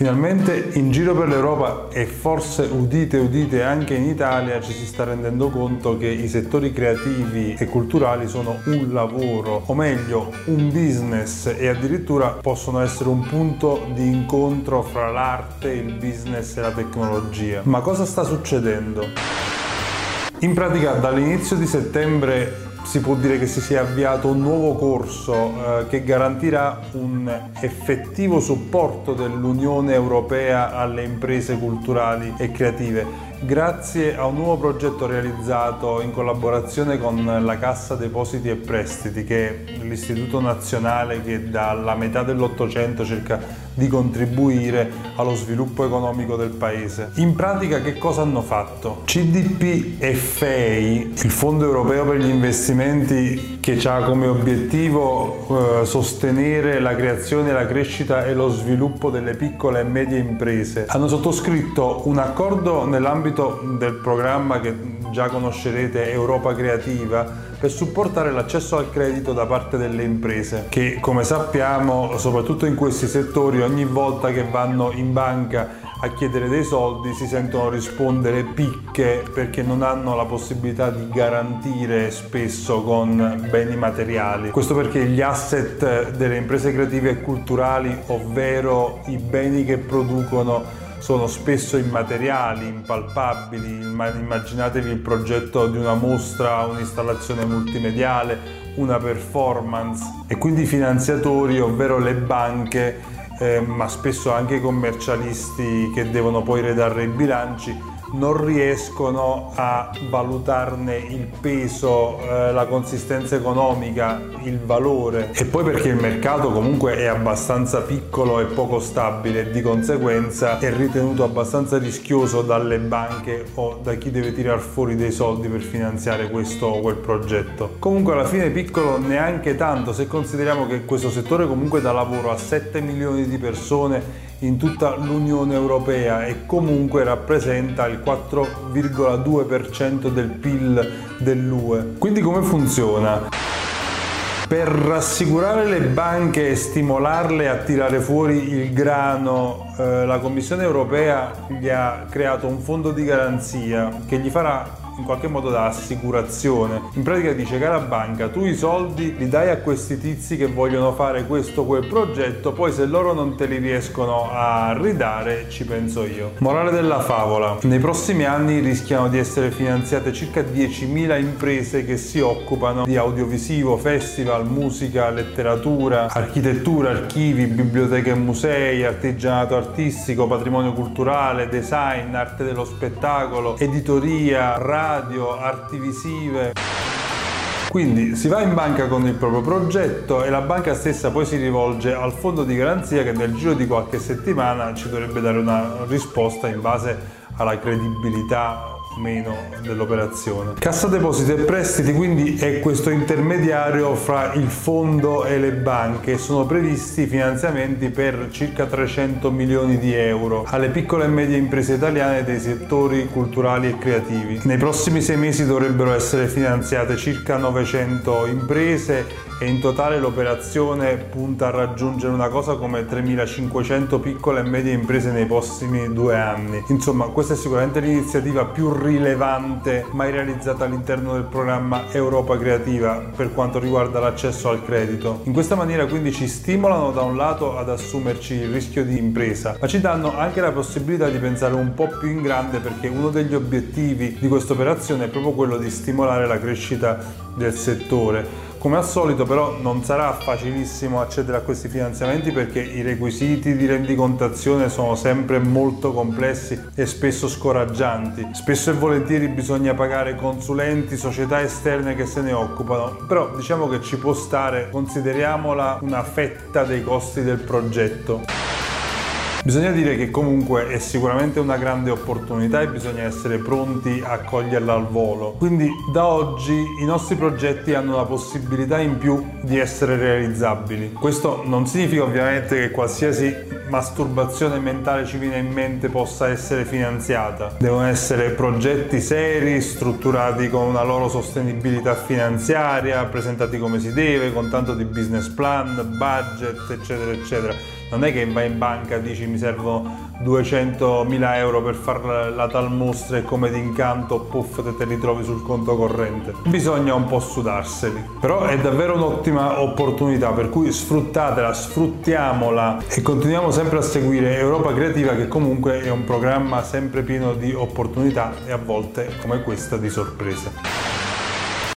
Finalmente in giro per l'Europa e forse udite udite anche in Italia ci si sta rendendo conto che i settori creativi e culturali sono un lavoro, o meglio un business e addirittura possono essere un punto di incontro fra l'arte, il business e la tecnologia. Ma cosa sta succedendo? In pratica dall'inizio di settembre si può dire che si sia avviato un nuovo corso eh, che garantirà un effettivo supporto dell'Unione Europea alle imprese culturali e creative grazie a un nuovo progetto realizzato in collaborazione con la Cassa Depositi e Prestiti, che è l'istituto nazionale che dalla metà dell'Ottocento cerca di contribuire allo sviluppo economico del paese. In pratica che cosa hanno fatto? CDP e FEI, il Fondo Europeo per gli investimenti che ha come obiettivo eh, sostenere la creazione, la crescita e lo sviluppo delle piccole e medie imprese, hanno sottoscritto un accordo nell'ambito nell'ambito del programma che già conoscerete Europa Creativa per supportare l'accesso al credito da parte delle imprese che come sappiamo soprattutto in questi settori ogni volta che vanno in banca a chiedere dei soldi si sentono rispondere picche perché non hanno la possibilità di garantire spesso con beni materiali. Questo perché gli asset delle imprese creative e culturali, ovvero i beni che producono sono spesso immateriali, impalpabili, immaginatevi il progetto di una mostra, un'installazione multimediale, una performance. E quindi i finanziatori, ovvero le banche, eh, ma spesso anche i commercialisti che devono poi redare i bilanci, non riescono a valutarne il peso, eh, la consistenza economica, il valore e poi perché il mercato comunque è abbastanza piccolo e poco stabile di conseguenza è ritenuto abbastanza rischioso dalle banche o da chi deve tirar fuori dei soldi per finanziare questo o quel progetto. Comunque alla fine piccolo neanche tanto se consideriamo che questo settore comunque dà lavoro a 7 milioni di persone in tutta l'Unione Europea e comunque rappresenta il 4,2% del PIL dell'UE. Quindi come funziona? Per rassicurare le banche e stimolarle a tirare fuori il grano, eh, la Commissione europea gli ha creato un fondo di garanzia che gli farà in qualche modo da assicurazione. In pratica dice cara banca, tu i soldi li dai a questi tizi che vogliono fare questo o quel progetto, poi se loro non te li riescono a ridare ci penso io. Morale della favola, nei prossimi anni rischiano di essere finanziate circa 10.000 imprese che si occupano di audiovisivo, festival, musica, letteratura, architettura, archivi, biblioteche e musei, artigianato artistico, patrimonio culturale, design, arte dello spettacolo, editoria, radio, radio, arti visive. Quindi si va in banca con il proprio progetto e la banca stessa poi si rivolge al fondo di garanzia che nel giro di qualche settimana ci dovrebbe dare una risposta in base alla credibilità meno dell'operazione. Cassa depositi e prestiti quindi è questo intermediario fra il fondo e le banche. Sono previsti finanziamenti per circa 300 milioni di euro alle piccole e medie imprese italiane dei settori culturali e creativi. Nei prossimi sei mesi dovrebbero essere finanziate circa 900 imprese e in totale l'operazione punta a raggiungere una cosa come 3.500 piccole e medie imprese nei prossimi due anni. Insomma, questa è sicuramente l'iniziativa più rilevante mai realizzata all'interno del programma Europa Creativa per quanto riguarda l'accesso al credito. In questa maniera quindi ci stimolano da un lato ad assumerci il rischio di impresa, ma ci danno anche la possibilità di pensare un po' più in grande perché uno degli obiettivi di questa operazione è proprio quello di stimolare la crescita del settore. Come al solito però non sarà facilissimo accedere a questi finanziamenti perché i requisiti di rendicontazione sono sempre molto complessi e spesso scoraggianti. Spesso e volentieri bisogna pagare consulenti, società esterne che se ne occupano, però diciamo che ci può stare, consideriamola una fetta dei costi del progetto. Bisogna dire che comunque è sicuramente una grande opportunità e bisogna essere pronti a coglierla al volo. Quindi da oggi i nostri progetti hanno la possibilità in più di essere realizzabili. Questo non significa ovviamente che qualsiasi masturbazione mentale ci viene in mente possa essere finanziata. Devono essere progetti seri, strutturati con una loro sostenibilità finanziaria, presentati come si deve, con tanto di business plan, budget, eccetera, eccetera non è che vai in banca e dici mi servono 200.000 euro per fare la tal mostra e come d'incanto puff te, te li trovi sul conto corrente. Bisogna un po' sudarseli. Però è davvero un'ottima opportunità per cui sfruttatela, sfruttiamola e continuiamo sempre a seguire Europa Creativa che comunque è un programma sempre pieno di opportunità e a volte come questa di sorprese.